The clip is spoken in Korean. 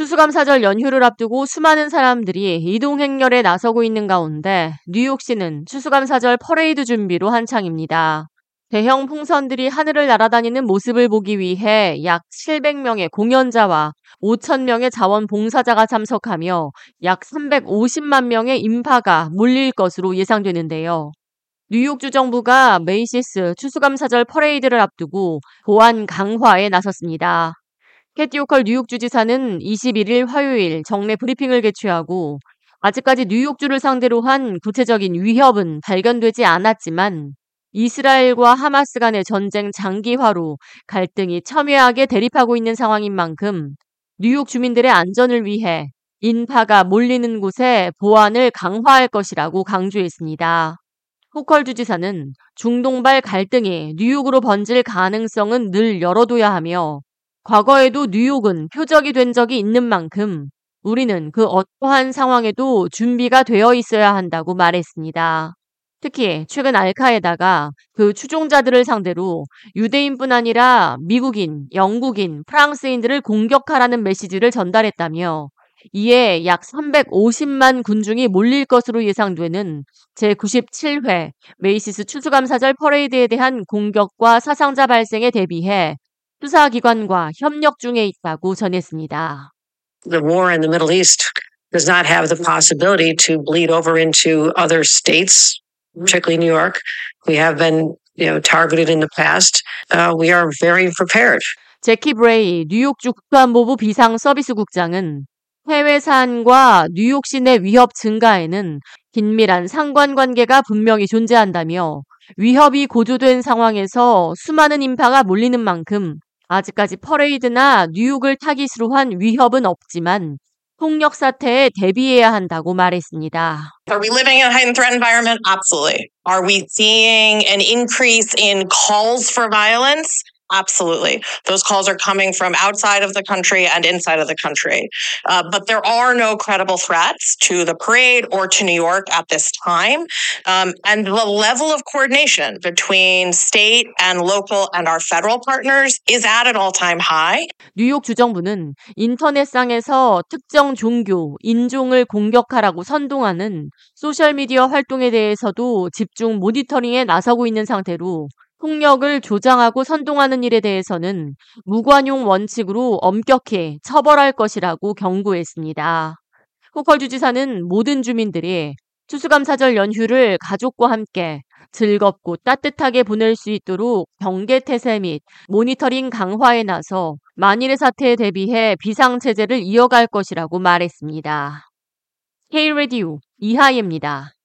추수감사절 연휴를 앞두고 수많은 사람들이 이동 행렬에 나서고 있는 가운데 뉴욕시는 추수감사절 퍼레이드 준비로 한창입니다. 대형 풍선들이 하늘을 날아다니는 모습을 보기 위해 약 700명의 공연자와 5천명의 자원봉사자가 참석하며 약 350만 명의 인파가 몰릴 것으로 예상되는데요. 뉴욕주 정부가 메이시스 추수감사절 퍼레이드를 앞두고 보안 강화에 나섰습니다. 캐티 오컬 뉴욕 주 지사는 21일 화요일 정례 브리핑을 개최하고 아직까지 뉴욕주를 상대로 한 구체적인 위협은 발견되지 않았지만 이스라엘과 하마스 간의 전쟁 장기화로 갈등이 첨예하게 대립하고 있는 상황인 만큼 뉴욕 주민들의 안전을 위해 인파가 몰리는 곳에 보안을 강화할 것이라고 강조했습니다. 호컬 주지사는 중동발 갈등이 뉴욕으로 번질 가능성은 늘 열어둬야 하며 과거에도 뉴욕은 표적이 된 적이 있는 만큼 우리는 그 어떠한 상황에도 준비가 되어 있어야 한다고 말했습니다. 특히 최근 알카에다가 그 추종자들을 상대로 유대인뿐 아니라 미국인, 영국인, 프랑스인들을 공격하라는 메시지를 전달했다며 이에 약 350만 군중이 몰릴 것으로 예상되는 제97회 메이시스 추수감사절 퍼레이드에 대한 공격과 사상자 발생에 대비해 수사기관과 협력 중에 있다고 전했습니다. The war in the Middle East does not have the possibility to bleed over into other states, particularly New York. We have been you know, targeted in the past. Uh, we are very prepared. 제키 브레이 뉴욕주 국토안보부 비상서비스국장은 해외 사안과 뉴욕 시내 위협 증가에는 긴밀한 상관관계가 분명히 존재한다며 위협이 고조된 상황에서 수많은 인파가 몰리는 만큼 아직까지 퍼레이드나 뉴욕을 타깃으로 한 위협은 없지만 폭력 사태에 대비해야 한다고 말했습니다. Are we living in a heightened threat environment? Absolutely. Are we seeing an increase in calls for violence? Absolutely. Those calls are coming from outside of the country and inside of the country. Uh, but there are no credible threats to the parade or to New York at this time. Um, and the level of coordination between state and local and our federal partners is at an all time high. 뉴욕 주정부는 인터넷상에서 특정 종교, 인종을 공격하라고 선동하는 소셜미디어 활동에 대해서도 집중 모니터링에 나서고 있는 상태로 폭력을 조장하고 선동하는 일에 대해서는 무관용 원칙으로 엄격히 처벌할 것이라고 경고했습니다. 호컬 주지사는 모든 주민들이 추수감사절 연휴를 가족과 함께 즐겁고 따뜻하게 보낼 수 있도록 경계 태세 및 모니터링 강화에 나서 만일의 사태에 대비해 비상체제를 이어갈 것이라고 말했습니다. K-Radio 이하예입니다.